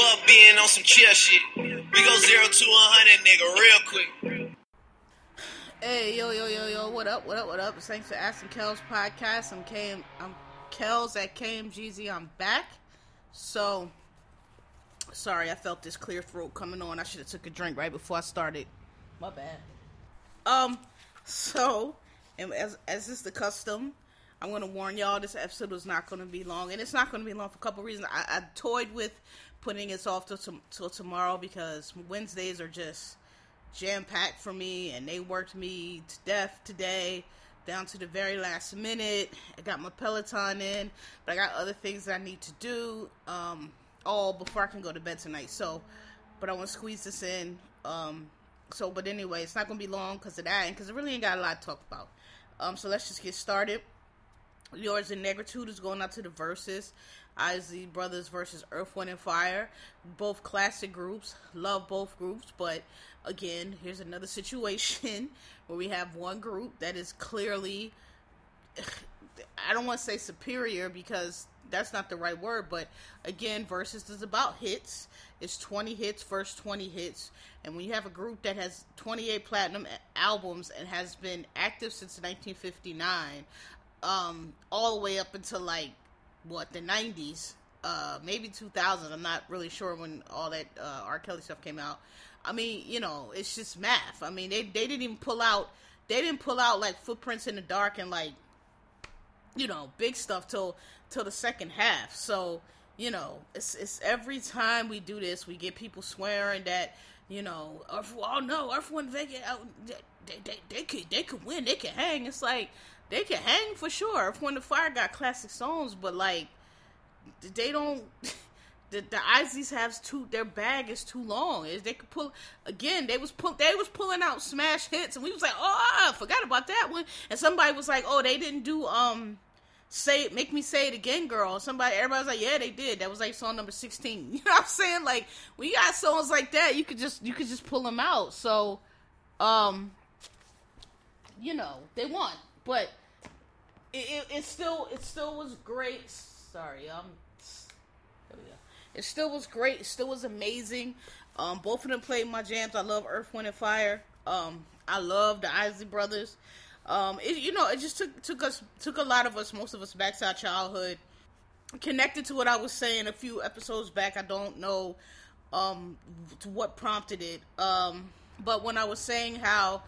Fuck being on some chill shit. We go zero to hundred, nigga, real quick. Hey, yo, yo, yo, yo, what up, what up, what up? Thanks for asking Kel's podcast. I'm KM, I'm Kel's at KMGZ. I'm back. So, sorry, I felt this clear throat coming on. I should have took a drink right before I started. My bad. Um, so, and as as is the custom, I'm gonna warn y'all this episode was not gonna be long, and it's not gonna be long for a couple reasons. I, I toyed with putting it off till, till tomorrow because Wednesdays are just jam packed for me, and they worked me to death today, down to the very last minute. I got my Peloton in, but I got other things that I need to do, um, all before I can go to bed tonight. So, but I want to squeeze this in. Um, so, but anyway, it's not gonna be long because of that, and because I really ain't got a lot to talk about. Um, so let's just get started. Yours in Negritude is going out to the Verzuz. Isley Brothers versus Earth, Wind, and Fire. Both classic groups. Love both groups, but again, here's another situation where we have one group that is clearly, I don't want to say superior because that's not the right word, but again, versus is about hits. It's 20 hits versus 20 hits. And when you have a group that has 28 platinum albums and has been active since 1959, um, all the way up until like what the 90s, uh, maybe 2000. I'm not really sure when all that uh, R. Kelly stuff came out. I mean, you know, it's just math. I mean, they they didn't even pull out they didn't pull out like footprints in the dark and like you know big stuff till till the second half. So you know, it's it's every time we do this, we get people swearing that you know, Earth, oh no, Earth Wind Vega, they, they, they could they could win, they could hang. It's like they can hang for sure. When the Fire got classic songs, but like they don't. the the Isleys have too their bag is too long. Is they could pull again? They was pull they was pulling out smash hits, and we was like, oh, I forgot about that one. And somebody was like, oh, they didn't do um say make me say it again, girl. Somebody, everybody was like, yeah, they did. That was like song number sixteen. You know what I'm saying? Like when you got songs like that, you could just you could just pull them out. So, um, you know, they won, but it, it, it still it still was great. Sorry, um, there we go. It still was great. It still was amazing. Um, both of them played my jams. I love Earth, Wind, and Fire. Um, I love the Isley Brothers. Um, it, you know, it just took took us took a lot of us, most of us, back to our childhood. Connected to what I was saying a few episodes back, I don't know um, what prompted it. Um, but when I was saying how,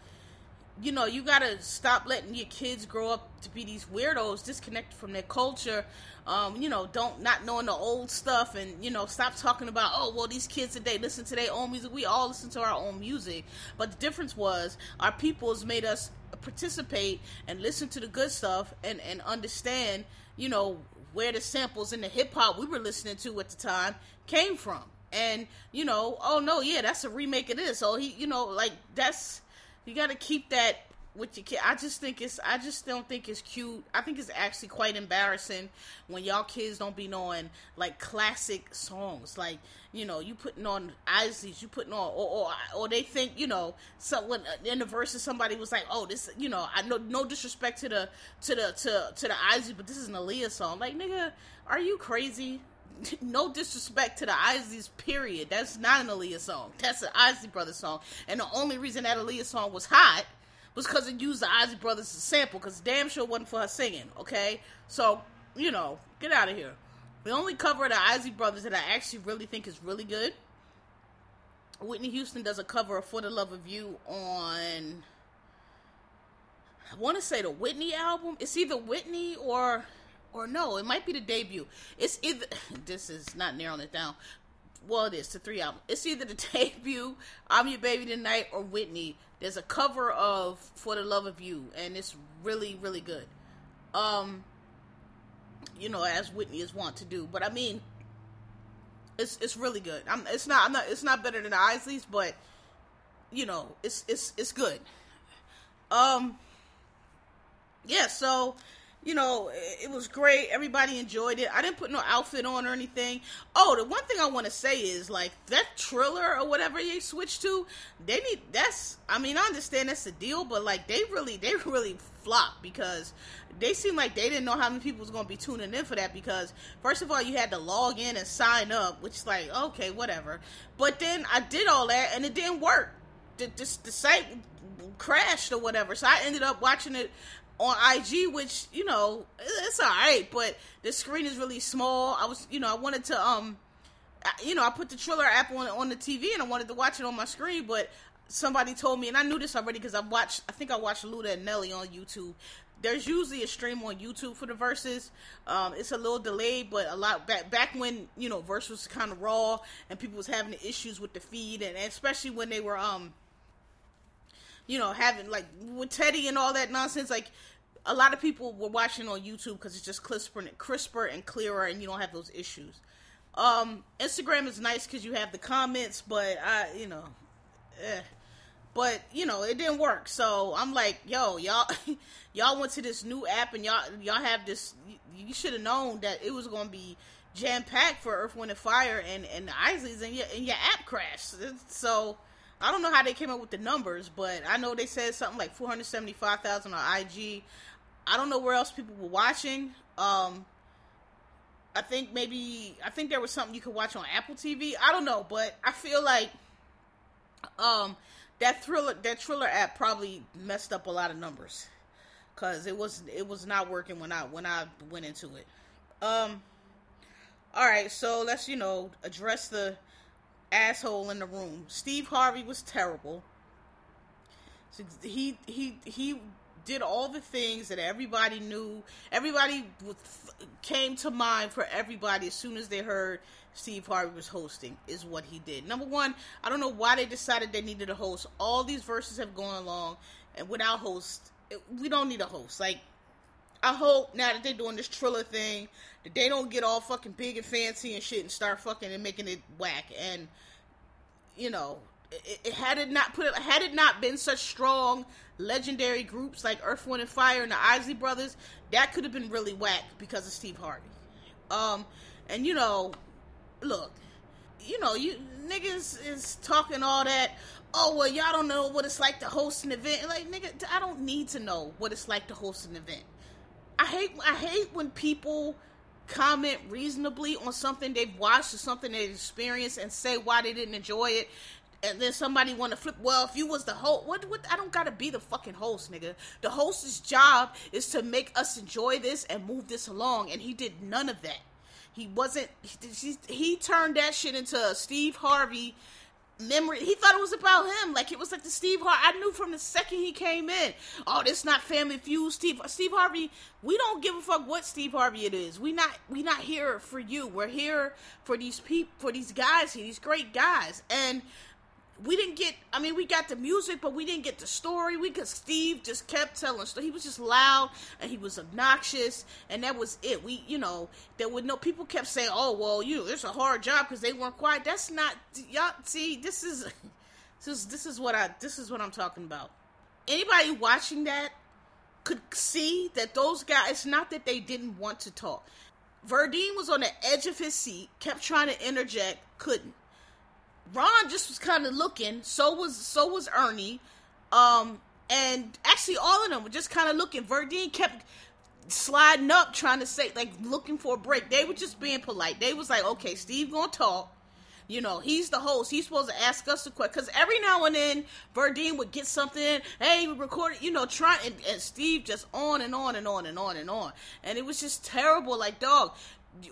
you know, you gotta stop letting your kids grow up to be these weirdos, disconnected from their culture. Um, you know, don't not knowing the old stuff, and you know, stop talking about oh well, these kids today listen to their own music. We all listen to our own music, but the difference was our peoples made us participate and listen to the good stuff and and understand you know where the samples in the hip hop we were listening to at the time came from and you know oh no yeah that's a remake of this Oh, he you know like that's you got to keep that with your kid. I just think it's I just don't think it's cute. I think it's actually quite embarrassing when y'all kids don't be knowing like classic songs. Like, you know, you putting on Isleys, you putting on or or, or they think, you know, so when uh, in the Verzuz somebody was like, "Oh, this, you know, I know no disrespect to the to the to to the Isleys, but this is an Aaliyah song." Like, nigga, are you crazy? no disrespect to the Isleys, period. That's not an Aaliyah song. That's an Isley Brothers song. And the only reason that Aaliyah song was hot was because it used the Isley Brothers as a sample, because damn sure wasn't for her singing, okay? So, you know, get out of here. The only cover of the Isley Brothers that I actually really think is really good, Whitney Houston does a cover of For the Love of You on, I want to say the Whitney album. It's either Whitney or, or no, it might be the debut. It's either, this is not narrowing it down, well, it is the three albums. It's either the debut, "I'm Your Baby Tonight," or Whitney. There's a cover of "For the Love of You," and it's really, really good. Um, you know, as Whitney is wont to do. But I mean, it's it's really good. I'm, it's not I'm not it's not better than the Isleys, but you know, it's it's it's good. Um, yeah. So you know, it was great. Everybody enjoyed it. I didn't put no outfit on or anything. Oh, the one thing I want to say is like that Triller or whatever they switched to. They need that's. I mean, I understand that's the deal, but like they really, they really flopped because they seemed like they didn't know how many people was going to be tuning in for that. Because first of all, you had to log in and sign up, which is like okay, whatever. But then I did all that and it didn't work. The, the, the site crashed or whatever. So I ended up watching it on IG, which you know it's all right, but the screen is really small. I was, you know, I wanted to, um, you know, I put the Triller app on on the TV and I wanted to watch it on my screen, but somebody told me, and I knew this already because I watched, I think I watched Luda and Nelly on YouTube. There's usually a stream on YouTube for the Verzuz. Um, it's a little delayed, but a lot back back when you know verse was kind of raw and people was having issues with the feed, and, and especially when they were um you know, having like with Teddy and all that nonsense, like a lot of people were watching on YouTube because it's just crisper and crisper and clearer, and you don't have those issues. Um, Instagram is nice because you have the comments, but I, you know, eh. but you know, it didn't work. So I'm like, yo, y'all, y'all went to this new app and y'all, y'all have this. You, should have known that it was to be jam packed for Earth, Wind, and Fire and and the Isleys, and your and your app crashed. So I don't know how they came up with the numbers, but I know they said something like 475,000 on IG. I don't know where else people were watching. Um, I think maybe I think there was something you could watch on Apple TV. I don't know, but I feel like um that thriller that Triller app probably messed up a lot of numbers because it was it was not working when I when I went into it. Um, all right, so let's you know address the asshole in the room. Steve Harvey was terrible. He he he did all the things that everybody knew. Everybody came to mind for everybody as soon as they heard Steve Harvey was hosting. Is what he did. Number one, I don't know why they decided they needed a host. All these verses have gone along, and without host, we don't need a host. Like I hope now that they're doing this Triller thing that they don't get all fucking big and fancy and shit and start fucking and making it whack. And you know, it, it had it not put it had it not been such strong legendary groups like Earth, Wind, and Fire and the Isley Brothers, that could have been really whack because of Steve Harvey. Um, and you know, look, you know, you niggas is talking all that. Oh well, y'all don't know what it's like to host an event. Like nigga, I don't need to know what it's like to host an event. I hate I hate when people comment reasonably on something they've watched or something they've experienced and say why they didn't enjoy it. And then somebody want to flip well if you was the host what what i don't gotta be the fucking host nigga. The host's job is to make us enjoy this and move this along and he did none of that. He wasn't he, he turned that shit into steve harvey memory. He thought it was about him. Like it was like the Steve Harvey. I knew from the second he came in. Oh, this not Family Feud. Steve Steve Harvey. We don't give a fuck what Steve Harvey it is. We not we not here for you. We're here for these people for these guys here. These great guys and we didn't get i mean we got the music but we didn't get the story we because steve just kept telling story he was just loud and he was obnoxious and that was it. We you know there were no people kept saying oh well you it's a hard job because they weren't quiet. That's not y'all see this is this is this is what i this is what i'm talking about. Anybody watching that could see that those guys it's not that they didn't want to talk. Verdine was on the edge of his seat kept trying to interject couldn't Ron just was kind of looking. So was so was Ernie. Um, and actually, all of them were just kind of looking. Verdine kept sliding up, trying to say like looking for a break. They were just being polite. They was like, okay, Steve gonna talk. You know, he's the host. He's supposed to ask us a question. Because every now and then, Verdine would get something. Hey, we recorded, you know, trying. And, and Steve just on and on and on and on and on. And it was just terrible. Like, dog,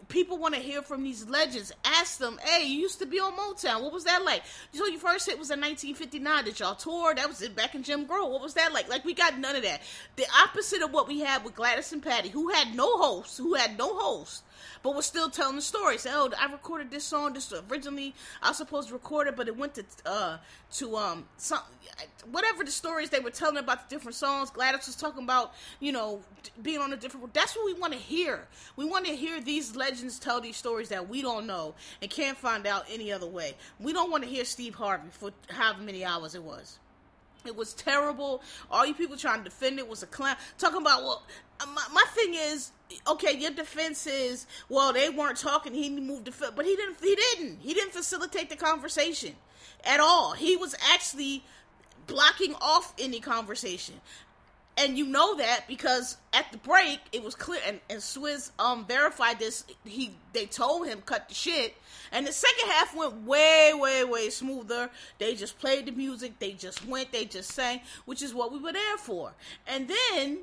people want to hear from these legends. Ask them, hey, you used to be on Motown. What was that like? So your first hit was in 1959. Did y'all tour? That was it back in Jim Crow. What was that like? Like we got none of that. The opposite of what we had with Gladys and Patti, who had no host, who had no host, but was still telling the story. Say, oh, I recorded this song. This originally I was supposed to record it, but it went to uh to um some whatever the stories they were telling about the different songs. Gladys was talking about you know being on a different. That's what we want to hear. We want to hear these legends tell these stories that we don't know and can't find out any other way. We don't want to hear Steve Harvey for however many hours it was. It was terrible. All you people trying to defend it was a clown. Talking about, well, uh, my, my thing is, okay, your defense is, well, they weren't talking. He moved the, but he didn't. He didn't. He didn't facilitate the conversation at all. He was actually blocking off any conversation and you know that because at the break it was clear and, and Swizz um verified this. He they told him cut the shit. And the second half went way way way smoother. They just played the music. They just went. They just sang which is what we were there for. And then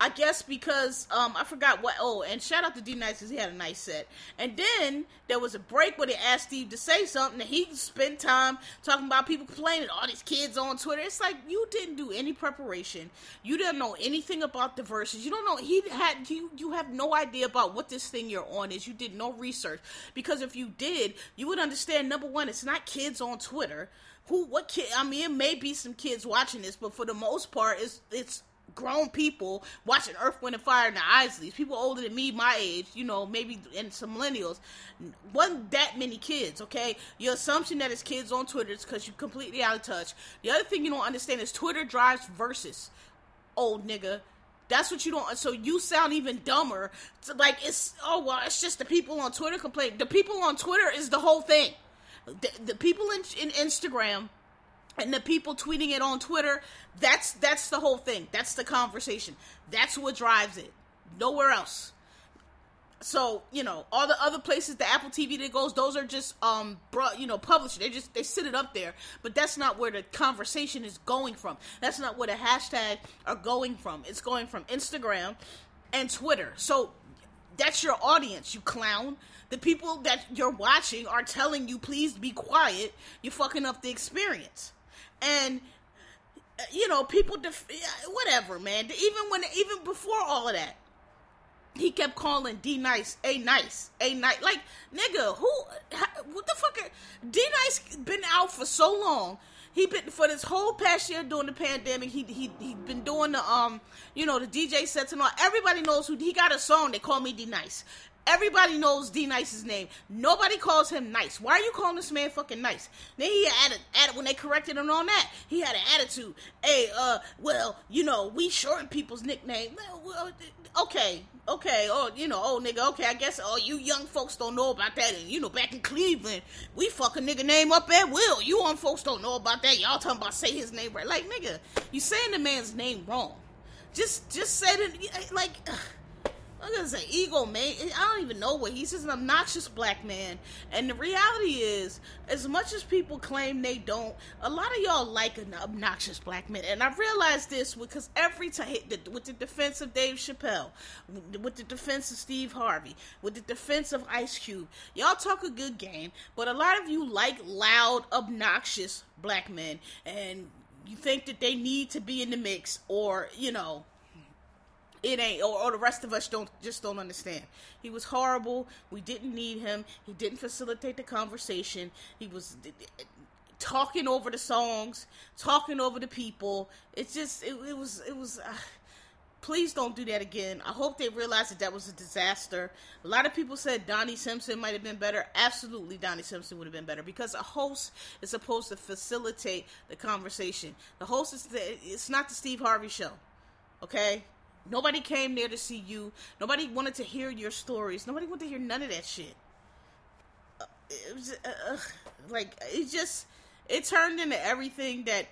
I guess because um, I forgot what. Oh, and shout out to D Nice because he had a nice set. And then there was a break where they asked Steve to say something, and he spent time talking about people complaining, all these kids on Twitter. It's like you didn't do any preparation. You didn't know anything about the Verzuz. You don't know. He had you. You have no idea about what this thing you're on is. You did no research because if you did, you would understand. Number one, it's not kids on Twitter who what kid i mean it may be some kids watching this but for the most part it's it's grown people watching Earth, Wind, and Fire in the Isleys. People older than me, my age, you know, maybe and some millennials. Wasn't that many kids, okay? Your assumption that it's kids on Twitter is because you're completely out of touch. The other thing you don't understand is Twitter drives Verzuz old nigga. That's what you don't. So you sound even dumber. like it's oh well, it's just the people on Twitter complain. The people on Twitter is the whole thing. The, the people in, in Instagram and the people tweeting it on Twitter, that's that's the whole thing. That's the conversation. That's what drives it. Nowhere else. So you know, all the other places, the Apple TV that goes, those are just um, bro, you know, published. They just they sit it up there, but that's not where the conversation is going from. That's not where the hashtag are going from. It's going from Instagram and Twitter. So that's your audience, you clown. The people that you're watching are telling you, please be quiet. You're fucking up the experience and you know people def- whatever man. Even when even before all of that he kept calling D Nice a nice a nice. Like nigga who what the fuck D Nice been out for so long. He been for this whole past year during the pandemic he he he been doing the um you know the DJ sets and all. Everybody knows who he got a song they call me D Nice Everybody knows D Nice's name. Nobody calls him nice. Why are you calling this man fucking nice? Then he added, added when they corrected him on that, he had an attitude. Hey, uh, well, you know, we shorten people's nickname. Okay, okay, oh, you know, oh nigga, okay, I guess oh you young folks don't know about that. And you know, back in Cleveland, we fuck a nigga name up at will. You on folks don't know about that. Y'all talking about say his name right. Like nigga, you saying the man's name wrong. Just just say it like. I'm gonna say ego man. I don't even know what he's just an obnoxious black man. And the reality is, as much as people claim they don't, a lot of y'all like an obnoxious black man. And I realized this because every time with the defense of Dave Chappelle, with the defense of Steve Harvey, with the defense of Ice Cube, y'all talk a good game, but a lot of you like loud, obnoxious black men, and you think that they need to be in the mix, or you know it ain't or, or, the rest of us don't just don't understand. He was horrible. We didn't need him. He didn't facilitate the conversation. He was talking over the songs talking over the people. It's just it, it was it was uh, please don't do that again. I hope they realize that that was a disaster. A lot of people said donnie simpson might have been better. Absolutely donnie simpson would have been better because a host is supposed to facilitate the conversation. The host is the, it's not the steve harvey show okay Nobody came there to see you. Nobody wanted to hear your stories. Nobody wanted to hear none of that shit. Uh, it was uh, like it just it turned into everything that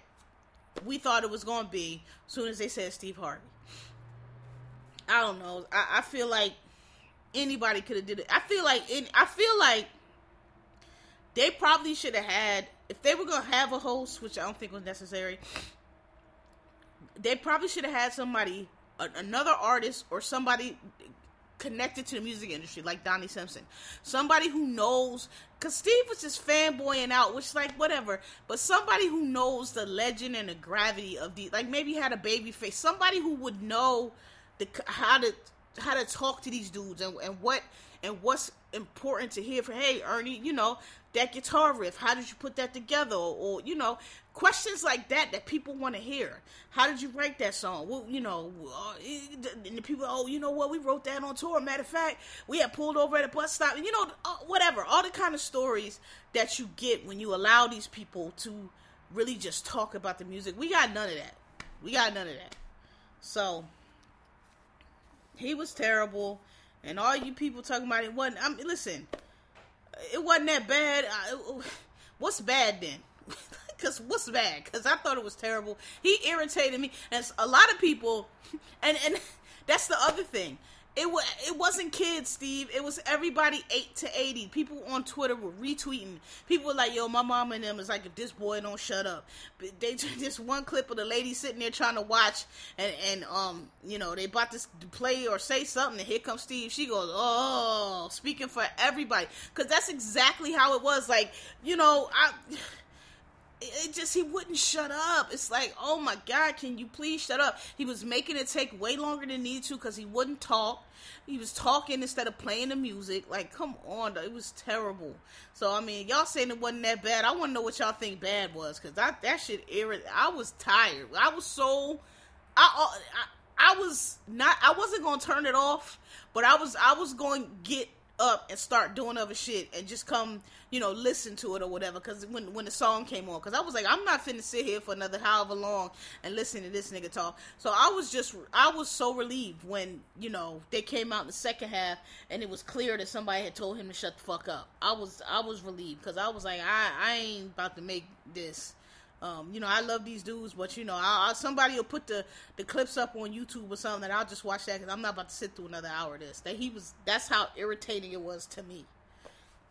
we thought it was going to be. As soon as they said Steve Harvey, I don't know. I, I feel like anybody could have did it. I feel like I feel like they probably should have had if they were gonna have a host, which I don't think was necessary. They probably should have had somebody another artist or somebody connected to the music industry like Donnie Simpson. Somebody who knows cuz Steve was just fanboying out, which like whatever, but somebody who knows the legend and the gravity of the like maybe had a Babyface, somebody who would know the how to how to talk to these dudes and, and what and what's important to hear for hey Ernie, you know, that guitar riff? How did you put that together? Or, or you know, questions like that that people want to hear. How did you write that song? Well, you know, uh, and the people, oh, you know what? We wrote that on tour. Matter of fact, we had pulled over at a bus stop. and You know, uh, whatever. All the kind of stories that you get when you allow these people to really just talk about the music. We got none of that. We got none of that. So he was terrible, and all you people talking about it wasn't. I mean, listen, it wasn't that bad. I, what's bad then? Cause what's bad? Cause I thought it was terrible. He irritated me, and a lot of people, and and that's the other thing. It was it wasn't kids, Steve. It was everybody eight to eighty. People on Twitter were retweeting. People were like, "Yo, my mom and them is like, if this boy don't shut up." But they this one clip of the lady sitting there trying to watch, and and um, you know, they about to play or say something, and here comes Steve. She goes, "Oh, speaking for everybody," because that's exactly how it was. Like, you know, I it just he wouldn't shut up. It's like, oh my god, can you please shut up? He was making it take way longer than needed to because he wouldn't talk. He was talking instead of playing the music. Like, come on, it was terrible. So I mean, y'all saying it wasn't that bad. I want to know what y'all think bad was because that that shit irritated. I was tired. I was so, I, uh, I I was not. I wasn't gonna turn it off, but I was I was going to get up and start doing other shit and just come, you know, listen to it or whatever. Because when when the song came on, because I was like, I'm not finna sit here for another however long and listen to this nigga talk. So I was just, I was so relieved when you know they came out in the second half and it was clear that somebody had told him to shut the fuck up. I was, I was relieved because I was like, I, I ain't about to make this um, you know, I love these dudes, but you know, I, I, somebody will put the, the clips up on YouTube or something, and I'll just watch that because I'm not about to sit through another hour of this. That he was, that's how irritating it was to me.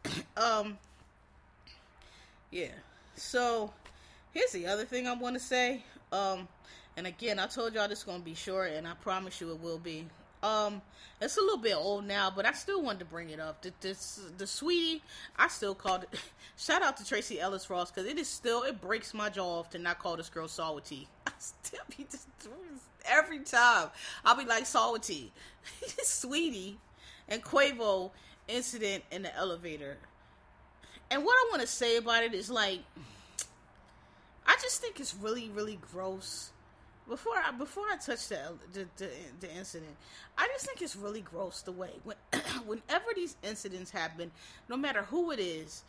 um, yeah. So here's the other thing I want to say. Um, and again, I told y'all this is gonna be short, and I promise you it will be. Um, it's a little bit old now, but I still wanted to bring it up. The, the sweetie, I still called it. Shout out to Tracee Ellis Ross because it is still it breaks my jaw off to not call this girl Sawati. I still be just every time I'll be like Sawati, sweetie, and Quavo incident in the elevator. And what I want to say about it is like, I just think it's really really gross before I before I touch the the, the, the incident, I just think it's really gross the way when whenever these incidents happen, no matter who it is,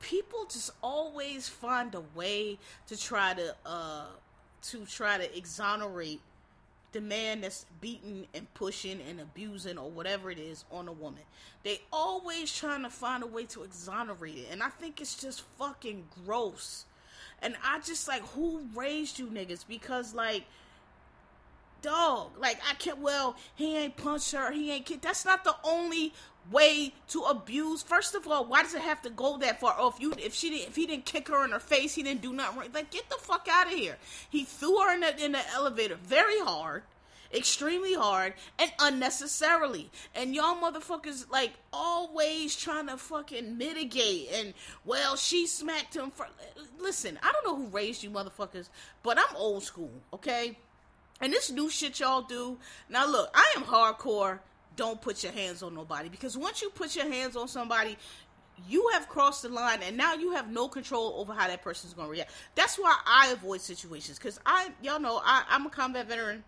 people just always find a way to try to uh to try to exonerate the man that's beating and pushing and abusing or whatever it is on a woman. They always trying to find a way to exonerate it, and I think it's just fucking gross. And I just like who raised you niggas because like dog. Like I can't well he ain't punch her he ain't kid that's not the only way to abuse. First of all why does it have to go that far? Oh if you if she didn't if he didn't kick her in her face he didn't do nothing right like get the fuck out of here. He threw her in the in the elevator very hard extremely hard and unnecessarily. And y'all motherfuckers like always trying to fucking mitigate. And well, she smacked him for listen, I don't know who raised you motherfuckers, but I'm old school, okay? And this new shit y'all do. Now look, I am hardcore. Don't put your hands on nobody because once you put your hands on somebody, you have crossed the line and now you have no control over how that person's going to react. That's why I avoid situations because I, y'all know, I, I'm a combat veteran.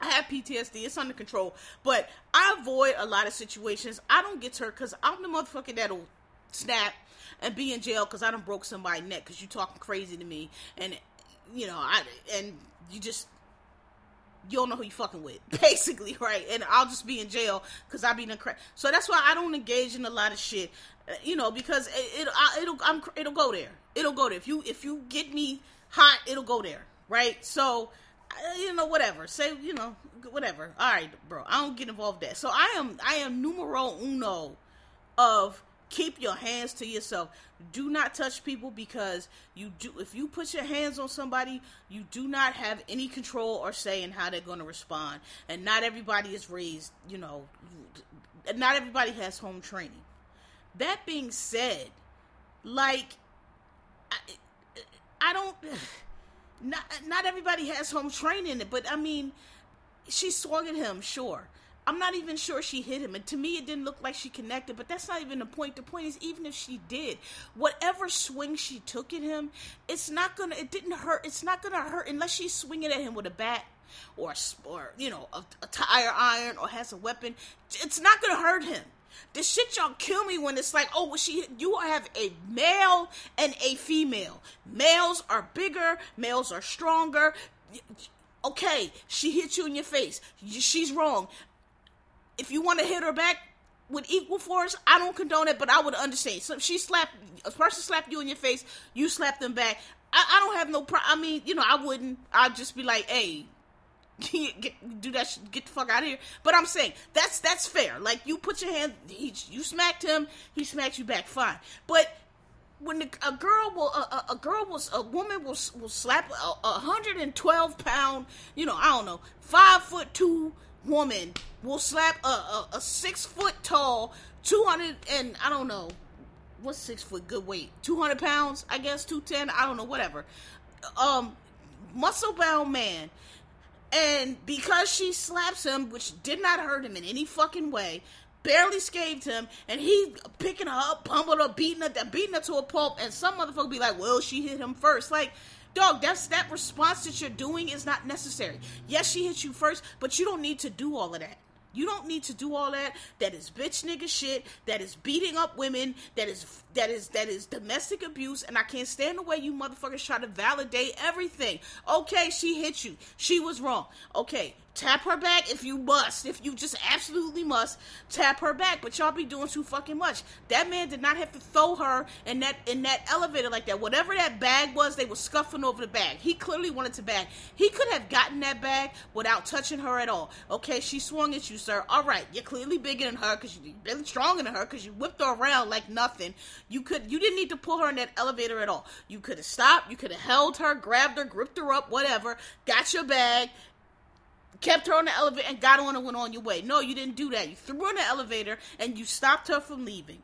I have PTSD. It's under control. But I avoid a lot of situations. I don't get hurt because I'm the motherfucker that'll snap and be in jail because I don't broke somebody's neck because you talking crazy to me. And, you know, I, and you just, you don't know who you fucking with, basically, right? And I'll just be in jail because I be in crack. So that's why I don't engage in a lot of shit, uh, you know, because it, it it'll I'm, it'll go there. It'll go there. If you if you get me hot, it'll go there, right? So you know, whatever. Say, you know, whatever. All right, bro. I don't get involved that. So I am, I am numero uno of keep your hands to yourself. Do not touch people because you do. If you put your hands on somebody, you do not have any control or say in how they're going to respond. And not everybody is raised, you know, not everybody has home training. That being said, like, I, I don't not not everybody has home training, but I mean, she swung at him, sure. I'm not even sure she hit him. And to me, it didn't look like she connected, but that's not even the point. The point is, even if she did, whatever swing she took at him, it's not gonna, it didn't hurt. It's not gonna hurt unless she's swinging at him with a bat or, or you know, a, a tire iron or has a weapon. It's not gonna hurt him. The shit y'all kill me when it's like, oh, she, you have a male and a female. Males are bigger, males are stronger. Okay, she hit you in your face. She's wrong. If you want to hit her back with equal force, I don't condone it, but I would understand. So she slapped a person slapped you in your face, you slap them back. I, I don't have no problem. I mean, you know, I wouldn't. I'd just be like, hey, get, do that get the fuck out of here but i'm saying that's that's fair like you put your hand he, you smacked him he smacked you back fine but when the, a girl will a, a, girl was a woman will will slap a, a hundred and twelve pound you know i don't know five foot two woman will slap a, a, a six foot tall 200 and i don't know what's six foot good weight? 200 pounds i guess 210 i don't know whatever. Um muscle bound man. And because she slaps him, which did not hurt him in any fucking way, barely scathed him, and he picking her up, pummeled her, beating her, beating her to a pulp, and some motherfucker be like, well, she hit him first. Like, dog, that's that response that you're doing is not necessary. Yes, she hit you first, but you don't need to do all of that. You don't need to do all that. That is bitch nigga shit. That is beating up women. That is that is that is domestic abuse. And I can't stand the way you motherfuckers try to validate everything. Okay, she hit you. She was wrong. Okay, Tap her back if you must. If you just absolutely must, tap her back. But y'all be doing too fucking much. That man did not have to throw her in that in that elevator like that. Whatever that bag was, they were scuffing over the bag. He clearly wanted to bag. He could have gotten that bag without touching her at all. Okay, she swung at you, sir. All right, you're clearly bigger than her because you're really stronger than her because you whipped her around like nothing. You could you didn't need to pull her in that elevator at all. You could have stopped. You could have held her, grabbed her, gripped her up, whatever. Got your bag kept her on the elevator and got on and went on your way. No, you didn't do that. You threw her in the elevator and you stopped her from leaving.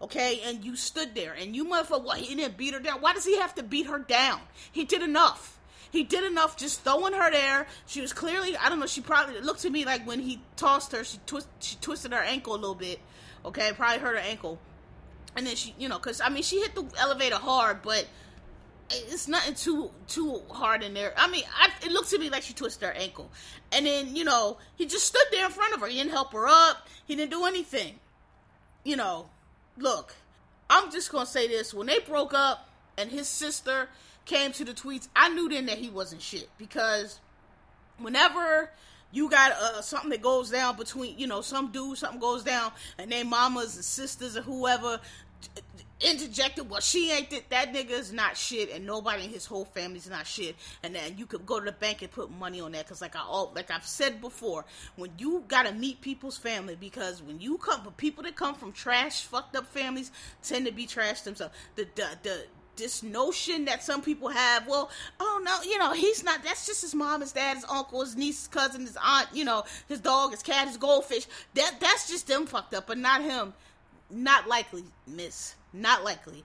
Okay, and you stood there and you motherfucker, what, he didn't beat her down? Why does he have to beat her down? He did enough. He did enough just throwing her there. She was clearly, I don't know, she probably, looked to me like when he tossed her, she, twist, she twisted her ankle a little bit. Okay, probably hurt her ankle. And then she, you know, because, I mean, she hit the elevator hard, but it's nothing too too hard in there. I mean, I, it looked to me like she twisted her ankle, and then you know he just stood there in front of her. He didn't help her up. He didn't do anything. You know, look, I'm just gonna say this: when they broke up and his sister came to the tweets, I knew then that he wasn't shit because whenever you got uh, something that goes down between you know some dude, something goes down, and they mamas and sisters or whoever interjected, well, she ain't th- that nigga is not shit, and nobody in his whole family's not shit. And then you could go to the bank and put money on that, because like I all like I've said before, when you gotta meet people's family, because when you come, but people that come from trash, fucked up families tend to be trash themselves. The the the this notion that some people have, well, oh no, you know, he's not. That's just his mom, his dad, his uncle, his niece, his cousin, his aunt, you know, his dog, his cat, his goldfish. That that's just them fucked up, but not him. Not likely, miss. Not likely.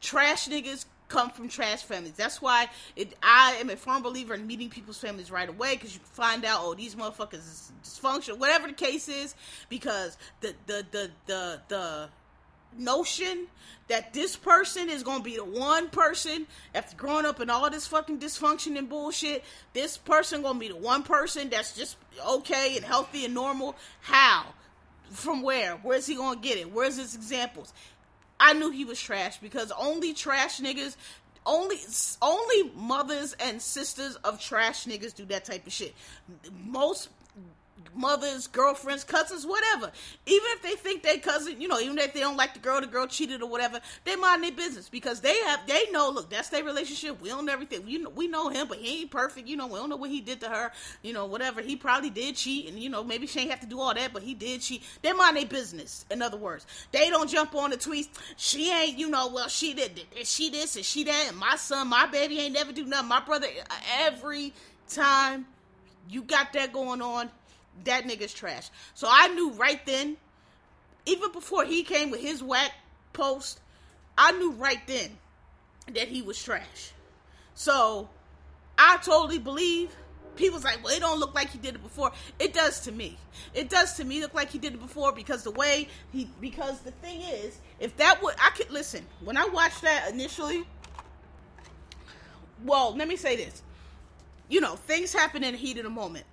Trash niggas come from trash families. That's why it, I am a firm believer in meeting people's families right away because you find out, oh, these motherfuckers is dysfunctional, whatever the case is. Because the the the the the notion that this person is to be the one person after growing up in all this fucking dysfunction and bullshit this person to be the one person that's just okay and healthy and normal how from where? Where's he gonna get it? Where's his examples? I knew he was trash because only trash niggas, only only mothers and sisters of trash niggas do that type of shit. Most mothers, girlfriends, cousins, whatever. Even if they think they cousin, you know, even if they don't like the girl, the girl cheated or whatever, they mind their business because they have they know. Look, that's their relationship. We don't know everything. We know, we know him, but he ain't perfect. You know, we don't know what he did to her. You know, whatever. He probably did cheat, and you know, maybe she ain't have to do all that, but he did cheat. They mind their business. In other words, they don't jump on the tweets. She ain't, you know, well, she did, did she this and she that, and my son, my baby ain't never do nothing. My brother, every time you got that going on, that nigga's trash. So I knew right then, even before he came with his whack post, I knew right then that he was trash. So I totally believe people's like, well, it don't look like he did it before. It does to me. It does to me look like he did it before because the way he because the thing is, if that would I could listen when I watched that initially. Well, let me say this. You know, things happen in the heat of the moment.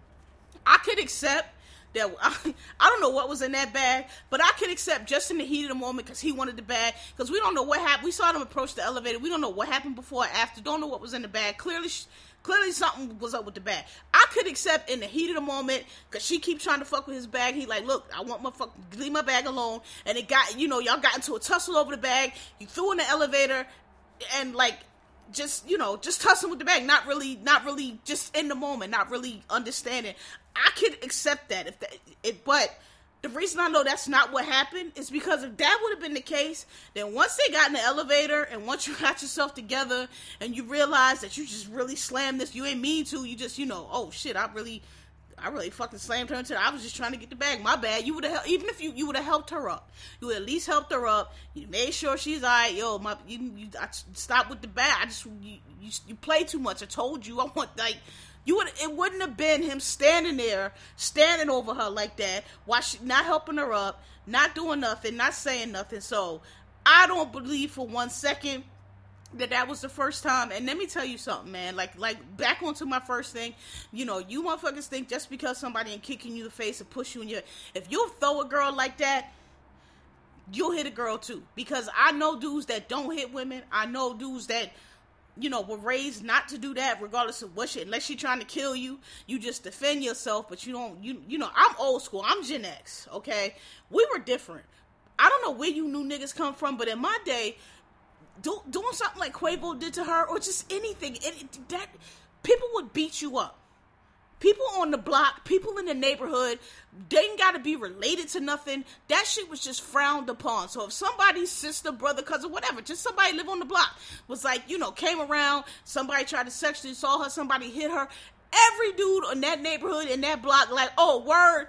I could accept that I, I don't know what was in that bag, but I could accept just in the heat of the moment because he wanted the bag. Because we don't know what happened. We saw them approach the elevator. We don't know what happened before or after. Don't know what was in the bag. Clearly, clearly something was up with the bag. I could accept in the heat of the moment because she keep trying to fuck with his bag. He like, look, I want my fuck, leave my bag alone. And it got, you know, y'all got into a tussle over the bag. You threw in the elevator, and like just you know just tussling with the bag not really not really just in the moment not really understanding. I could accept that if that it but the reason i know that's not what happened is because if that would have been the case then once they got in the elevator and once you got yourself together and you realize that you just really slammed this you ain't mean to you just you know oh shit i really I really fucking slammed her into. I was just trying to get the bag. My bad. You would have even if you you would have helped her up. You at least helped her up. You made sure she's alright. Yo, my you, you I stop with the bag. I just you, you you play too much. I told you. I want like you would. It wouldn't have been him standing there, standing over her like that, while she not helping her up, not doing nothing, not saying nothing. So I don't believe for one second that that was the first time. And let me tell you something man. Like like back onto my first thing. You know you motherfuckers think just because somebody ain't kicking you in the face and push you in your if you throw a girl like that you'll hit a girl too. Because i know dudes that don't hit women. I know dudes that you know were raised not to do that regardless of what shit. Unless she's trying to kill you you just defend yourself. But you don't you you know i'm old school. I'm gen x okay? We were different. I don't know where you new niggas come from but in my day do, doing something like Quavo did to her, or just anything, it, that people would beat you up. People on the block, people in the neighborhood, they ain't got to be related to nothing. That shit was just frowned upon. So if somebody's sister, brother, cousin, whatever, just somebody live on the block was like, you know, came around, somebody tried to sexually saw her, somebody hit her. Every dude in that neighborhood in that block, like, oh, word,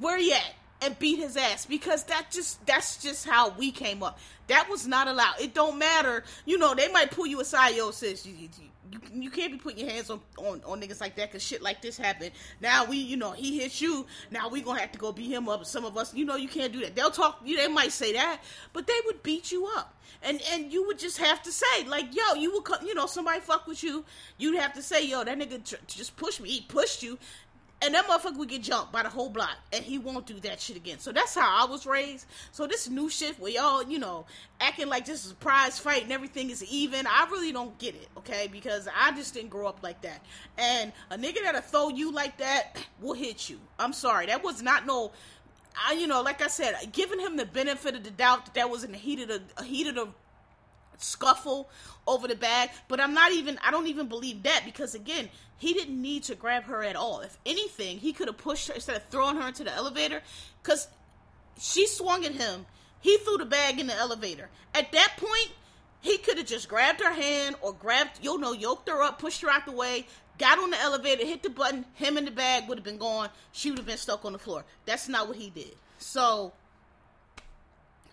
where you at? And beat his ass because that just that's just how we came up. That was not allowed. It don't matter. You know, they might pull you aside, yo, sis. You, you, you can't be putting your hands on, on, on niggas like that because shit like this happened. Now we, you know, he hits you. Now we gonna have to go beat him up. Some of us, you know, you can't do that. They'll talk. You, they might say that, but they would beat you up. And and you would just have to say like, yo, you would, come. you know, somebody fuck with you. You'd have to say, yo, that nigga just pushed me. He pushed you and that motherfucker would get jumped by the whole block, and he won't do that shit again. So that's how I was raised. So this new shit where y'all, you know, acting like this is a prize fight and everything is even, I really don't get it, okay? Because I just didn't grow up like that. And a nigga that'll throw you like that will hit you. I'm sorry, that was not no. I, you know, like I said, giving him the benefit of the doubt that that was in the heat of the heat of the scuffle over the bag. But I'm not even, I don't even believe that because, again, he didn't need to grab her at all. If anything, he could have pushed her instead of throwing her into the elevator because she swung at him. He threw the bag in the elevator. At that point, he could have just grabbed her hand or grabbed, you know, yoked her up, pushed her out the way, got on the elevator, hit the button, him and the bag would have been gone. She would have been stuck on the floor. That's not what he did. So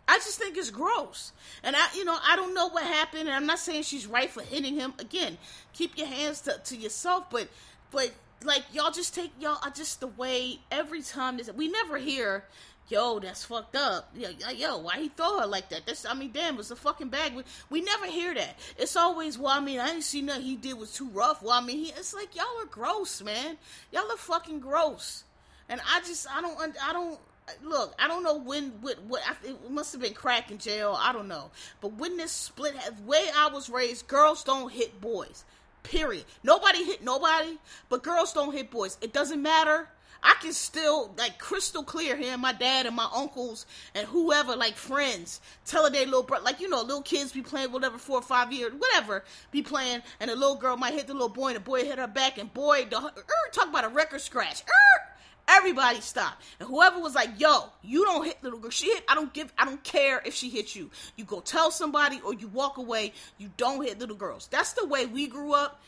I just think it's gross. And I, you know, I don't know what happened. And I'm not saying she's right for hitting him. Again, keep your hands to, to yourself. But, but like y'all just take y'all are just the way every time this. We never hear, yo, that's fucked up. Yo, yo, why he throw her like that? That's I mean, damn, it's a fucking bag. We, we never hear that. It's always, well, I mean, I didn't see nothing he did was too rough. Well, I mean, he, it's like y'all are gross, man. Y'all are fucking gross. And I just, I don't, I don't look, I don't know when, what, what, it must have been crack in jail. I don't know. But when this split, way I was raised, girls don't hit boys. Period. Nobody hit nobody, but girls don't hit boys. It doesn't matter. I can still like crystal clear here. My dad and my uncles and whoever, like friends, telling their little brother, like you know, little kids be playing whatever four or five years, whatever, be playing, and the little girl might hit the little boy, and the boy hit her back, and boy, the, er, talk about a record scratch. Er, Everybody stopped. And whoever was like, yo, you don't hit little girl. She hit, I don't give, I don't care if she hits you. You go tell somebody or you walk away. You don't hit little girls. That's the way we grew up.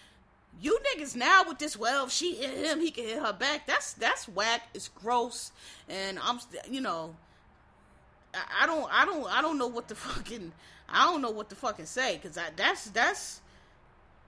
You niggas now with this, well, if she hit him, he can hit her back. That's that's whack. It's gross. And I'm, you know, I, I don't, I don't, I don't know what the fucking, I don't know what to fucking say because I, that's that's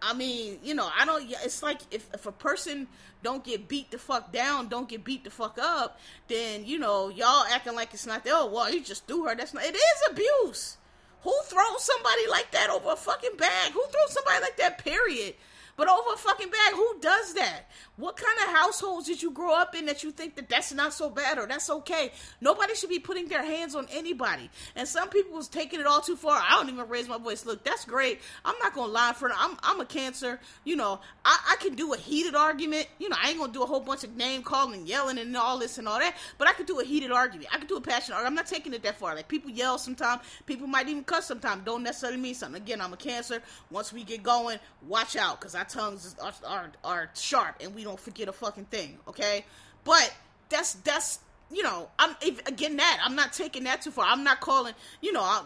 I mean, you know, I don't. It's like if if a person don't get beat the fuck down, don't get beat the fuck up, then you know y'all acting like it's not there. Oh, well, you just threw her. That's not. It is abuse. Who throws somebody like that over a fucking bag? Who throws somebody like that? Period. But over a fucking bag, who does that? What kind of households did you grow up in that you think that that's not so bad or that's okay? Nobody should be putting their hands on anybody. And some people was taking it all too far. I don't even raise my voice. Look, that's great. I'm not gonna lie for I'm I'm a cancer. You know, I, I can do a heated argument. You know, I ain't gonna do a whole bunch of name calling and yelling and all this and all that. But I can do a heated argument. I can do a passionate argument. I'm not taking it that far. Like people yell sometimes. People might even cuss sometimes. Don't necessarily mean something. Again, I'm a cancer. Once we get going, watch out because I tongues are, are, are sharp and we don't forget a fucking thing, okay? But that's that's you know I'm if, again that I'm not taking that too far. I'm not calling you know. i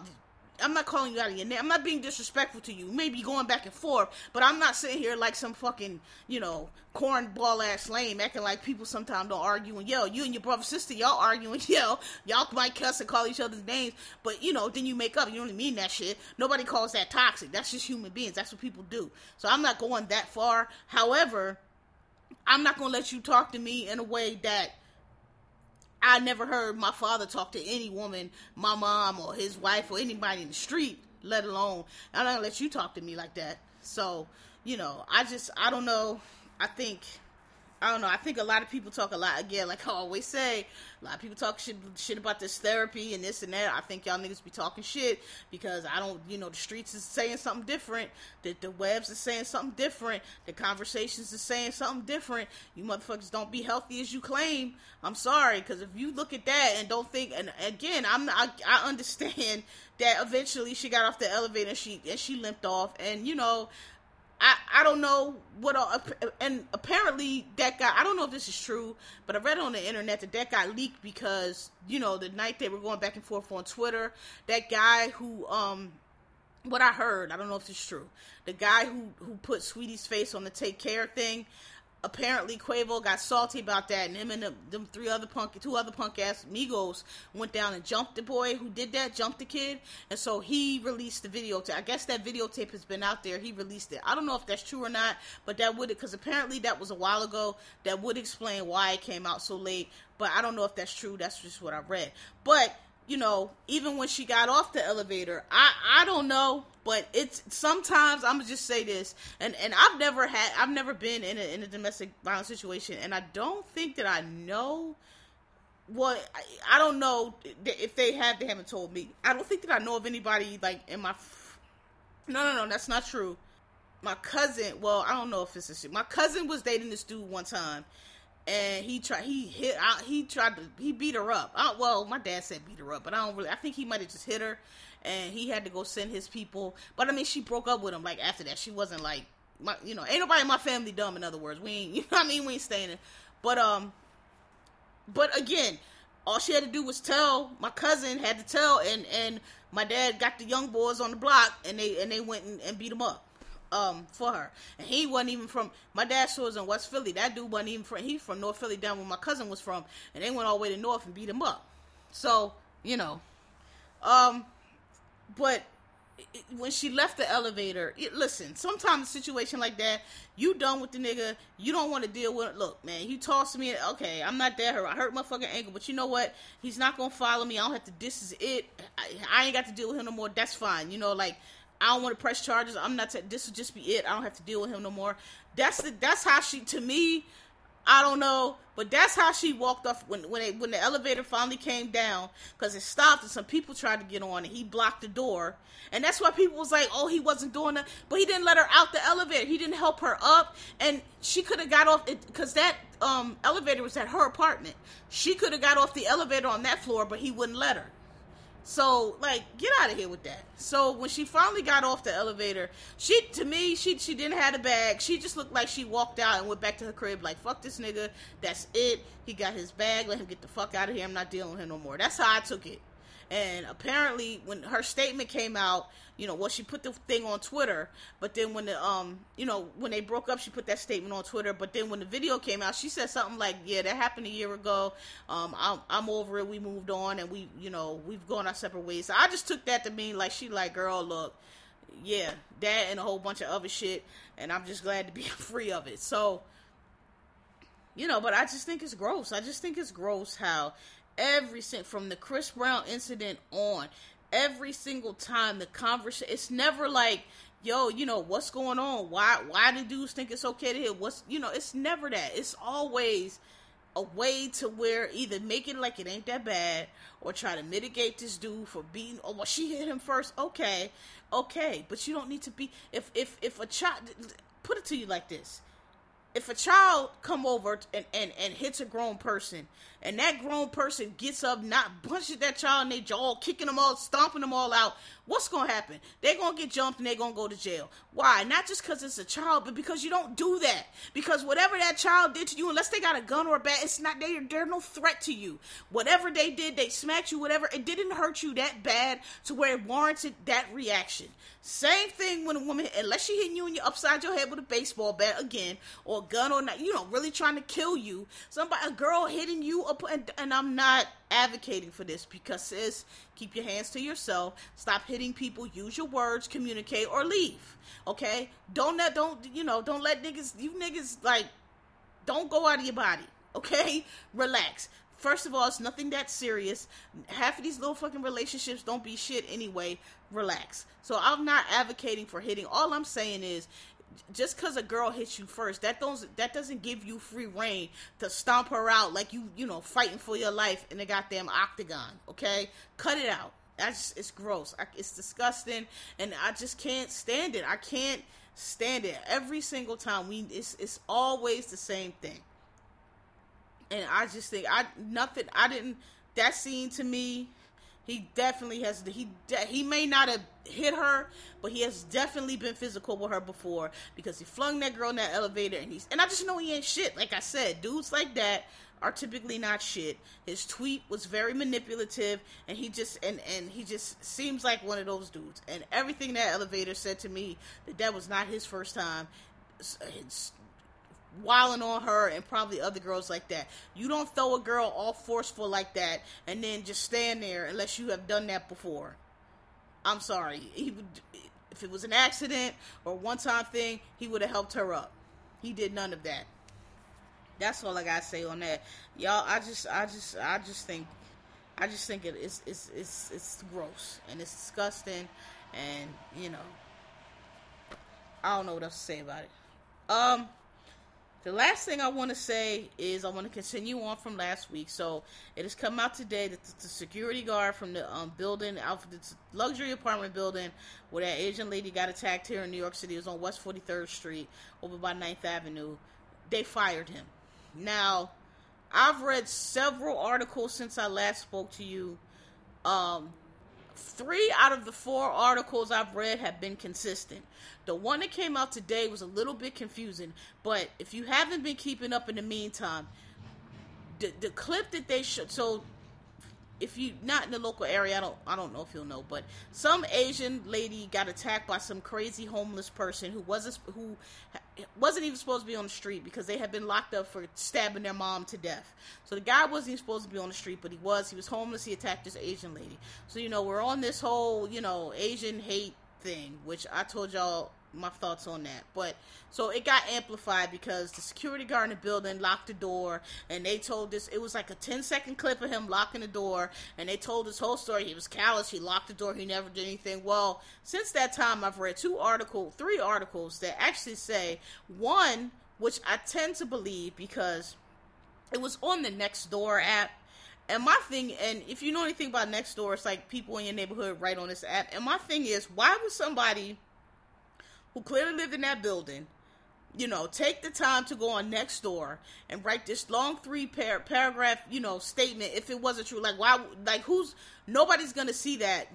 I'm not calling you out of your name. I'm not being disrespectful to you. Maybe going back and forth, but I'm not sitting here like some fucking, you know, cornball ass lame acting like people sometimes don't argue and yell. You and your brother sister, y'all arguing, yell. Y'all might cuss and call each other's names, but you know, then you make up. You don't mean that shit. Nobody calls that toxic. That's just human beings. That's what people do. So I'm not going that far. However, I'm not gonna let you talk to me in a way that I never heard my father talk to any woman, my mom or his wife or anybody in the street, let alone not gonna let you talk to me like that. So, you know, I just I don't know. I think I don't know. I think a lot of people talk a lot again, like I always say. A lot of people talk shit, shit about this therapy and this and that. I think y'all niggas be talking shit because I don't, you know, the streets is saying something different. The the webs is saying something different. The conversations is saying something different. You motherfuckers don't be healthy as you claim. I'm sorry, because if you look at that and don't think, and again, I'm I, I understand that eventually she got off the elevator and she and she limped off, and you know I, I don't know what all, and apparently that guy I don't know if this is true, but I read on the internet that that guy leaked because you know the night they were going back and forth on Twitter, that guy who um what I heard I don't know if it's true, the guy who who put Saweetie's face on the take care thing, apparently Quavo got salty about that, and him and them, them three other punk, two other punk ass Migos went down and jumped the boy who did that, jumped the kid, and so he released the videotape. I guess that videotape has been out there. He released it. I don't know if that's true or not, but that would because apparently that was a while ago. That would explain why it came out so late. But I don't know if that's true. That's just what I read. But you know, even when she got off the elevator, I I don't know, but it's sometimes I'm gonna just say this, and and I've never had I've never been in a in a domestic violence situation, and I don't think that I know. what I, I don't know if they have. They haven't told me. I don't think that I know of anybody like in my. No, no, no, that's not true. My cousin. Well, I don't know if this is. My cousin was dating this dude one time, and he tried he hit out he tried to he beat her up I, well my dad said beat her up but i don't really i think he might have just hit her and he had to go send his people but i mean she broke up with him like after that she wasn't like my you know ain't nobody in my family dumb in other words we ain't you know what i mean we ain't staying in but um but again all she had to do was tell my cousin had to tell and and my dad got the young boys on the block and they and they went and, and beat him up um for her. And he wasn't even from my dad was in West Philly. That dude wasn't even from he from North Philly down where my cousin was from. And they went all the way to North and beat him up. So, you know. Um but when she left the elevator, it, listen, sometimes a situation like that, you done with the nigga, you don't want to deal with it. Look, man, he tossed me, okay, I'm not that hurt. I hurt my fucking ankle, but you know what? He's not gonna follow me. I don't have to, this is it. I, I ain't got to deal with him no more. That's fine. You know, like, I don't want to press charges. I'm not. T- this will just be it. I don't have to deal with him no more. That's the. That's how she. To me, I don't know, but that's how she walked off when when it, when the elevator finally came down because it stopped and some people tried to get on and he blocked the door. And that's why people was like, "Oh, he wasn't doing that," but he didn't let her out the elevator. He didn't help her up, and she could have got off because that um, elevator was at her apartment. She could have got off the elevator on that floor, but he wouldn't let her. So like, get out of here with that. So when she finally got off the elevator, she to me she she didn't have a bag. She just looked like she walked out and went back to her crib like fuck this nigga. That's it. He got his bag. Let him get the fuck out of here. I'm not dealing with him no more. That's how I took it. And apparently, when her statement came out, you know, well, she put the thing on Twitter, but then when the um, you know, when they broke up, she put that statement on Twitter. But then when the video came out, she said something like, "Yeah, that happened a year ago. Um, I'm I'm over it. We moved on, and we, you know, we've gone our separate ways." So I just took that to mean like she like, girl, look, yeah, that and a whole bunch of other shit. And I'm just glad to be free of it. So, you know, but I just think it's gross. I just think it's gross how every single from the Chris Brown incident on, every single time the conversation, it's never like, yo, you know, what's going on? Why why do dudes think it's okay to hit? What's you know, it's never that. It's always a way to where either make it like it ain't that bad or try to mitigate this dude for being oh well she hit him first okay okay but you don't need to be if if if a child put it to you like this if a child come over and, and, and hits a grown person and that grown person gets up not punches that child in their jaw kicking them all stomping them all out. What's gonna happen? They're gonna get jumped and they're gonna go to jail. Why? Not just because it's a child but because you don't do that. Because whatever that child did to you unless they got a gun or a bat it's not they, they're no threat to you. Whatever they did they smacked you whatever it didn't hurt you that bad to where it warranted that reaction. Same thing when a woman unless she hitting you in your upside your head with a baseball bat again or a gun or not, you know, really trying to kill you. Somebody, a girl hitting you and, and I'm not advocating for this because sis, keep your hands to yourself. Stop hitting people. Use your words. Communicate or leave. Okay. Don't let don't you know don't let niggas you niggas like don't go out of your body. Okay. Relax. First of all, it's nothing that serious. Half of these little fucking relationships don't be shit anyway. Relax. So I'm not advocating for hitting. All I'm saying is just because a girl hits you first, that doesn't that doesn't give you free reign to stomp her out like you you know fighting for your life in the goddamn octagon. Okay, cut it out. That's it's gross. I, it's disgusting, and I just can't stand it. I can't stand it. Every single time we, it's it's always the same thing, and I just think I nothing. I didn't. That scene to me he definitely has. He he may not have hit her, but he has definitely been physical with her before because he flung that girl in that elevator, and he's and I just know he ain't shit. Like I said, dudes like that are typically not shit. His tweet was very manipulative, and he just and and he just seems like one of those dudes. And everything that elevator said to me that that was not his first time. Wilding on her and probably other girls like that. You don't throw a girl all forceful like that and then just stand there unless you have done that before. I'm sorry. He would, if it was an accident or one time thing, he would have helped her up. He did none of that. That's all I gotta say on that, y'all. I just, I just, I just think, I just think it, it's, it's, it's, it's gross and it's disgusting, and you know, I don't know what else to say about it. Um. The last thing I want to say is I want to continue on from last week. So it has come out today that the security guard from the um, building, the luxury apartment building, where that Asian lady got attacked here in New York City, it was on West 43rd Street, over by 9th Avenue. They fired him. Now, I've read several articles since I last spoke to you. Um, three out of the four articles I've read have been consistent. The one that came out today was a little bit confusing, but if you haven't been keeping up in the meantime, the the clip that they showed so if you not in the local area, I don't I don't know if you'll know, but some Asian lady got attacked by some crazy homeless person who wasn't who wasn't even supposed to be on the street because they had been locked up for stabbing their mom to death. So the guy wasn't even supposed to be on the street, but he was. He was homeless. He attacked this Asian lady. So you know we're on this whole you know Asian hate thing, which I told y'all my thoughts on that. But so it got amplified because the security guard in the building locked the door and they told this it was like a 10 second clip of him locking the door and they told this whole story. He was callous, he locked the door, he never did anything. Well, since that time I've read two articles, three articles that actually say one which I tend to believe because it was on the Nextdoor app. And my thing, and if you know anything about Nextdoor, it's like people in your neighborhood write on this app. And my thing is, why would somebody who clearly lived in that building, you know, take the time to go on Nextdoor and write this long three par- paragraph, you know, statement if it wasn't true. Like why like who's nobody's to see that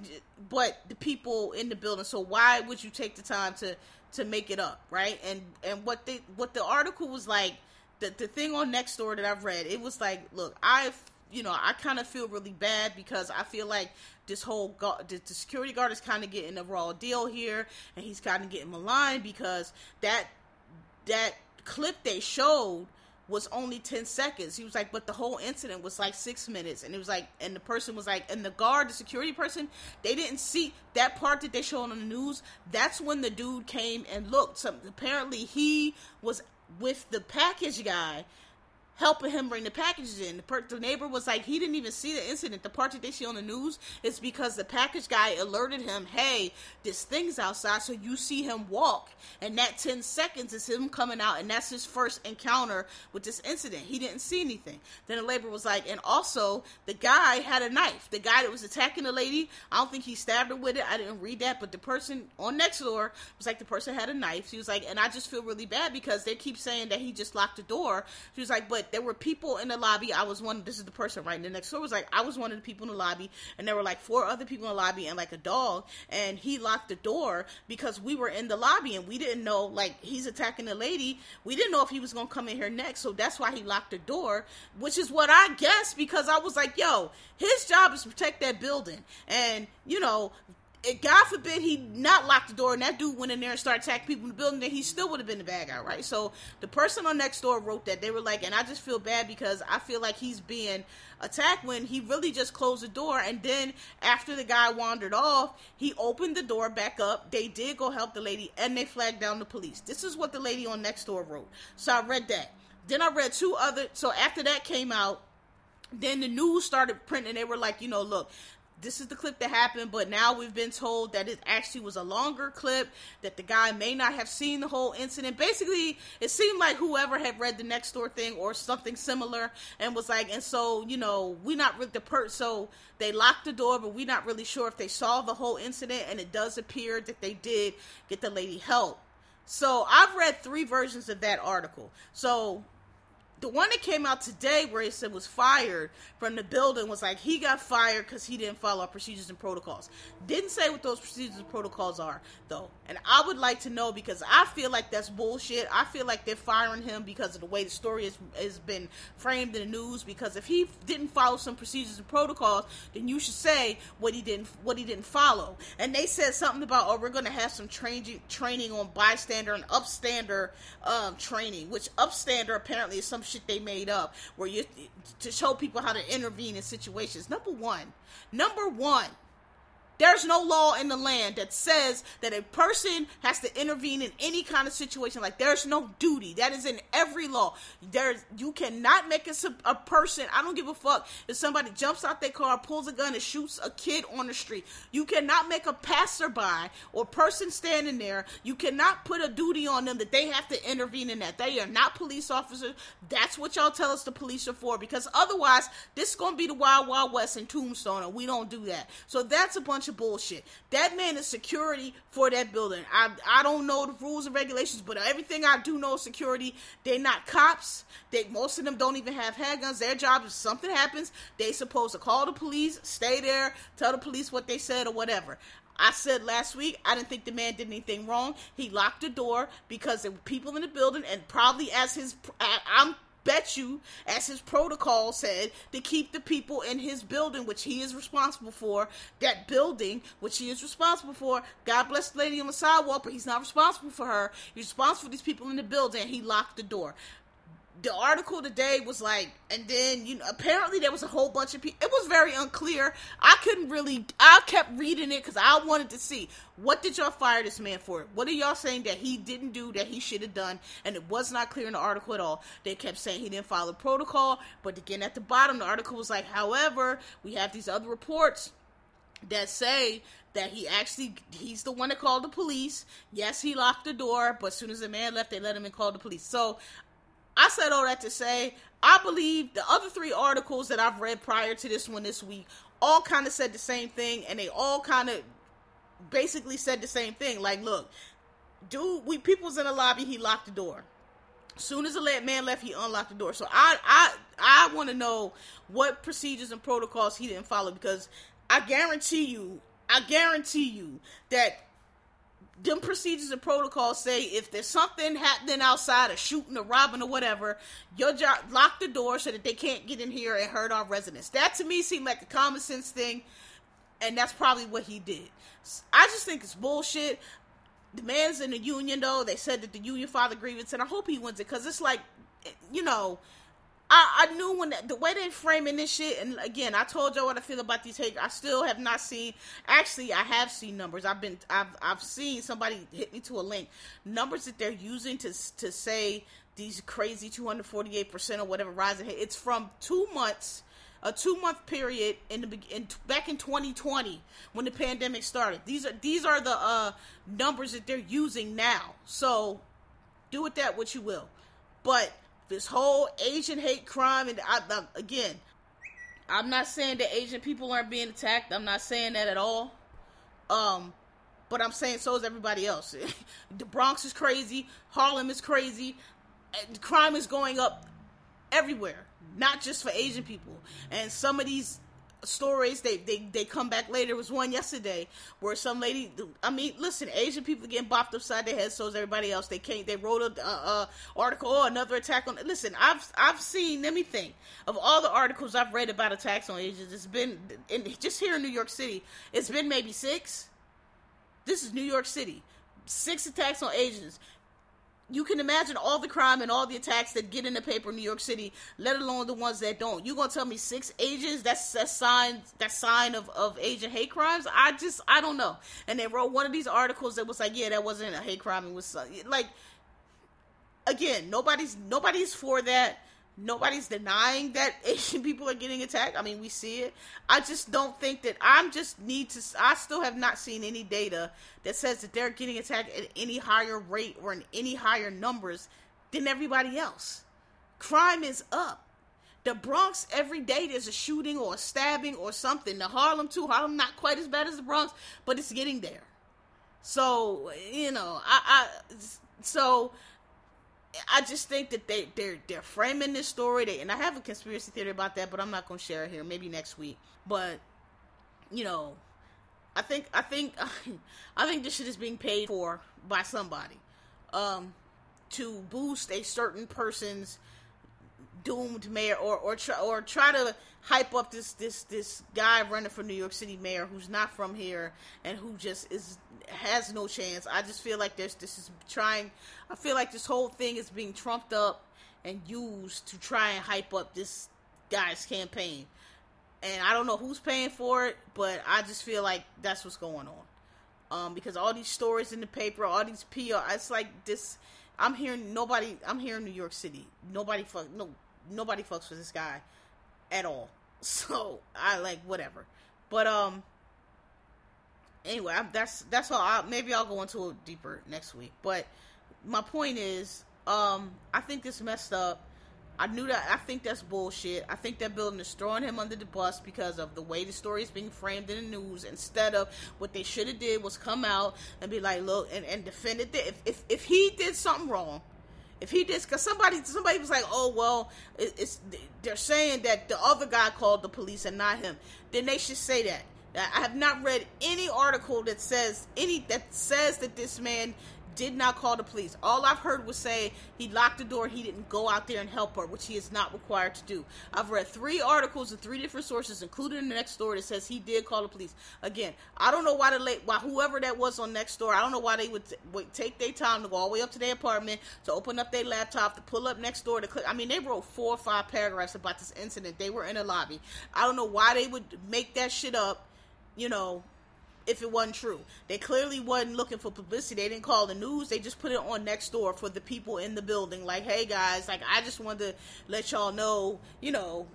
but the people in the building. So why would you take the time to to make it up, right? And and what they what the article was like the the thing on Nextdoor that I've read, it was like, look, I've you know, I kind of feel really bad because I feel like this whole the, the security guard is kind of getting a raw deal here, and he's kind of getting maligned because that that clip they showed was only 10 seconds. He was like, but the whole incident was like six minutes. And it was like, and the person was like, and the guard, the security person, they didn't see that part that they showed on the news. That's when the dude came and looked. So apparently he was with the package guy helping him bring the packages in. The, per- the, neighbor was like, he didn't even see the incident. The part that they see on the news is because the package guy alerted him, hey, this thing's outside, so you see him walk. And that 10 seconds is him coming out, and that's his first encounter with this incident. He didn't see anything. Then the neighbor was like, and also, the guy had a knife. The guy that was attacking the lady, I don't think he stabbed her with it. I didn't read that, but the person on Nextdoor was like, the person had a knife. She was like, and I just feel really bad because they keep saying that he just locked the door. She was like, but there were people in the lobby. I was one. This is the person right in the next door. Was like I was one of the people in the lobby, and there were like four other people in the lobby and like a dog. And he locked the door because we were in the lobby and we didn't know like he's attacking the lady. We didn't know if he was gonna come in here next, so that's why he locked the door. Which is what I guess because I was like, yo, his job is to protect that building, and you know God forbid he not locked the door and that dude went in there and started attacking people in the building, then he still would have been the bad guy, right? So the person on Nextdoor wrote that. They were like, and I just feel bad because I feel like he's being attacked when he really just closed the door. And then after the guy wandered off, he opened the door back up. They did go help the lady and they flagged down the police. This is what the lady on Nextdoor wrote. So I read that. Then I read two other. So after that came out, then the news started printing. They were like, you know, look, this is the clip that happened, but now we've been told that it actually was a longer clip, that the guy may not have seen the whole incident. Basically, it seemed like whoever had read the Nextdoor thing or something similar and was like, and so, you know, we not really the per so they locked the door, but we're not really sure if they saw the whole incident, and it does appear that they did get the lady help. So I've read three versions of that article. So the one that came out today where he said was fired from the building was like he got fired because he didn't follow procedures and protocols. Didn't say what those procedures and protocols are though, and I would like to know because I feel like that's bullshit. I feel like they're firing him because of the way the story has has been framed in the news. Because if he didn't follow some procedures and protocols, then you should say what he didn't what he didn't follow. And they said something about oh we're to have some training training on bystander and upstander um, training, which upstander apparently is some shit they made up where you to show people how to intervene in situations. Number one, number one, there's no law in the land that says that a person has to intervene in any kind of situation. Like there's no duty. That is in every law. There's you cannot make a, a person. I don't give a fuck if somebody jumps out their car, pulls a gun, and shoots a kid on the street. You cannot make a passerby or person standing there. You cannot put a duty on them that they have to intervene in that. They are not police officers. That's what y'all tell us the police are for. Because otherwise, this is gonna be the wild wild west in Tombstone, and we don't do that. So that's a bunch of bullshit. That man is security for that building. I I don't know the rules and regulations, but everything I do know security. They're not cops. They most of them don't even have handguns. Their job is something happens, they supposed to call the police, stay there, tell the police what they said or whatever. I said last week I didn't think the man did anything wrong. He locked the door because there were people in the building, and probably as his I'm bet you, as his protocol said, to keep the people in his building, which he is responsible for, that building, which he is responsible for. God bless the lady on the sidewalk, but he's not responsible for her. He's responsible for these people in the building, he locked the door the article today was like, and then you know, apparently there was a whole bunch of people. It was very unclear. I couldn't really. I kept reading it because I wanted to see what did y'all fire this man for. What are y'all saying that he didn't do that he should have done? And it was not clear in the article at all. They kept saying he didn't follow protocol, but again at the bottom the article was like, however, we have these other reports that say that he actually he's the one that called the police. Yes, he locked the door, but as soon as the man left, they let him in called the police. So I said all that to say I believe the other three articles that I've read prior to this one this week all kind of said the same thing, and they all kind of basically said the same thing. Like, look, dude, we people's in the lobby, he locked the door. Soon as the man left, he unlocked the door. So I I I want to know what procedures and protocols he didn't follow because I guarantee you, I guarantee you that them procedures and protocols say if there's something happening outside, a shooting, or robbing, or whatever, your job lock the door so that they can't get in here and hurt our residents. That to me seemed like a common sense thing, and that's probably what he did. I just think it's bullshit. The man's in the union though. They said that the union filed a grievance, and I hope he wins it because it's like you know, I, I knew when the way they framing this shit, and again, I told y'all what I feel about these hate. I still have not seen. Actually, I have seen numbers. I've been, I've, I've seen somebody hit me to a link. Numbers that they're using to to say these crazy 248 percent or whatever rising. It's from two months, a two month period in the in, back in 2020 when the pandemic started. These are these are the uh, numbers that they're using now. So do with that what you will, but this whole Asian hate crime, and I, I, again, I'm not saying that Asian people aren't being attacked. I'm not saying that at all. Um, but I'm saying so is everybody else. the Bronx is crazy. Harlem is crazy. Crime is going up everywhere, not just for Asian people. And some of these stories they, they they come back later. Was one yesterday where some lady. I mean, listen, Asian people getting bopped upside their head, so is everybody else. They can't. They wrote a, article. Oh, another attack on. Listen, I've I've seen. Let me think of all the articles I've read about attacks on Asians. It's been in, just here in New York City. It's been maybe six. This is New York City. Six attacks on Asians you can imagine all the crime and all the attacks that get in the paper in New York City, let alone the ones that don't. You gonna tell me six Asians? That's a sign. That sign of of Asian hate crimes. I just I don't know. And they wrote one of these articles that was like, yeah, that wasn't a hate crime. It was uh, like, again, nobody's nobody's for that. Nobody's denying that Asian people are getting attacked. I mean, we see it. I just don't think that I'm just need to. I still have not seen any data that says that they're getting attacked at any higher rate or in any higher numbers than everybody else. Crime is up. The Bronx every day there's a shooting or a stabbing or something. The Harlem too. Harlem not quite as bad as the Bronx, but it's getting there. So you know, I, I so I just think that they they're they're framing this story. They, and I have a conspiracy theory about that, but I'm not gonna share it here. Maybe next week. But you know, I think I think I think this shit is being paid for by somebody um, to boost a certain person's doomed mayor or or try or try to hype up this this this guy running for New York City mayor who's not from here and who just is has no chance. I just feel like there's this is trying. I feel like this whole thing is being trumped up and used to try and hype up this guy's campaign. And I don't know who's paying for it, but I just feel like that's what's going on. Um, because all these stories in the paper, all these PR, it's like this. I'm hearing nobody. I'm here in New York City. Nobody fuck no. Nobody fucks with this guy at all. So I like whatever. But um, anyway, I'm, that's that's all. I, maybe I'll go into it deeper next week. But my point is, um, I think this messed up. I knew that. I think that's bullshit. I think that building is throwing him under the bus because of the way the story is being framed in the news. Instead of what they should have did was come out and be like, look, and, and defend it. If, if if he did something wrong, if he did, because somebody somebody was like, oh well, it, it's they're saying that the other guy called the police and not him. Then they should say that. I have not read any article that says any that says that this man did not call the police. All I've heard was say he locked the door, he didn't go out there and help her, which he is not required to do. I've read three articles in three different sources, including the Nextdoor, that says he did call the police. Again, I don't know why the late, why whoever that was on Nextdoor, I don't know why they would t- wait, take their time to go all the way up to their apartment to open up their laptop to pull up Nextdoor to click. I mean, they wrote four or five paragraphs about this incident. They were in a lobby. I don't know why they would make that shit up you know, if it wasn't true. They clearly wasn't looking for publicity. They didn't call the news. They just put it on Nextdoor for the people in the building. Like, hey guys, like I just wanted to let y'all know, you know,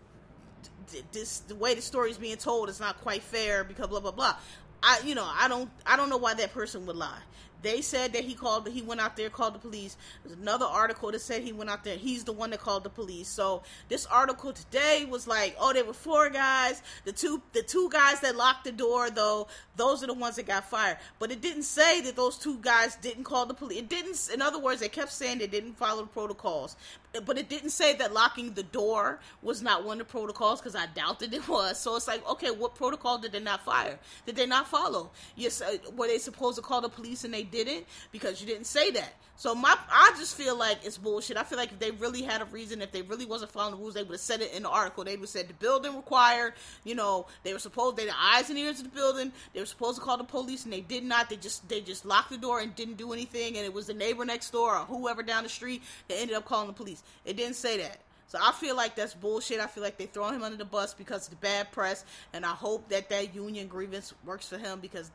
this the way the story is being told is not quite fair because blah blah blah. I you know I don't I don't know why that person would lie. They said that he called, he went out there, called the police. There's another article that said he went out there. He's the one that called the police. So this article today was like, oh, there were four guys. The two, the two guys that locked the door, though, those are the ones that got fired. But it didn't say that those two guys didn't call the police. It didn't. In other words, they kept saying they didn't follow the protocols but it didn't say that locking the door was not one of the protocols because I doubt that it was. So it's like, okay, what protocol did they not fire? Did they not follow? Yes, uh, were they supposed to call the police and they didn't because you didn't say that. So my, I just feel like it's bullshit. I feel like if they really had a reason, if they really wasn't following the rules, they would have said it in the article. They would have said the building required. You know, they were supposed they the eyes and ears of the building. They were supposed to call the police, and they did not. They just they just locked the door and didn't do anything. And it was the neighbor next door or whoever down the street that ended up calling the police. It didn't say that. So I feel like that's bullshit. I feel like they throwing him under the bus because of the bad press, and I hope that that union grievance works for him because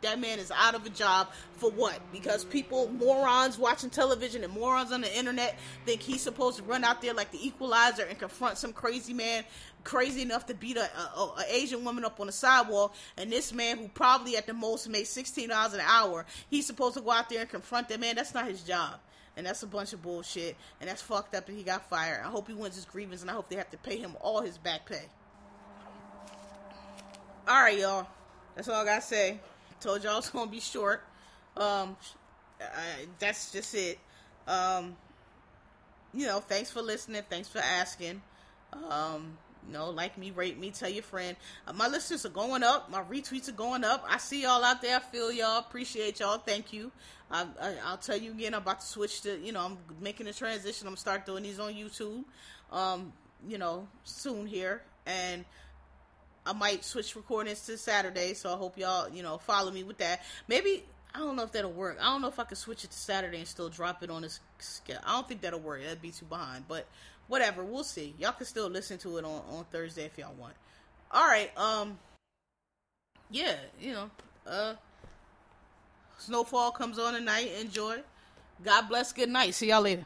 that man is out of a job for what? Because people, morons watching television and morons on the internet think he's supposed to run out there like the equalizer and confront some crazy man, crazy enough to beat a, a, a Asian woman up on the sidewalk. And this man, who probably at the most made sixteen dollars an hour, he's supposed to go out there and confront that man. That's not his job. And that's a bunch of bullshit. And that's fucked up that he got fired. I hope he wins his grievance, and I hope they have to pay him all his back pay. All right, y'all. That's all I gotta say. Told y'all it's gonna be short. Um, I, that's just it. Um, you know, thanks for listening. Thanks for asking. Um, you know, like me, rate me, tell your friend. Uh, my listeners are going up. My retweets are going up. I see y'all out there. I feel y'all. Appreciate y'all. Thank you. I, will tell you again. I'm about to switch to. You know, I'm making a transition. I'm start doing these on YouTube. Um, you know, soon here and I might switch recordings to Saturday, so I hope y'all, you know, follow me with that. Maybe I don't know if that'll work. I don't know if I can switch it to Saturday and still drop it on this scale. I don't think that'll work. That'd be too behind. But whatever, we'll see. Y'all can still listen to it on, on Thursday if y'all want. Alright, um yeah, you know, uh Snowfall comes on tonight. Enjoy. God bless. Good night. See y'all later.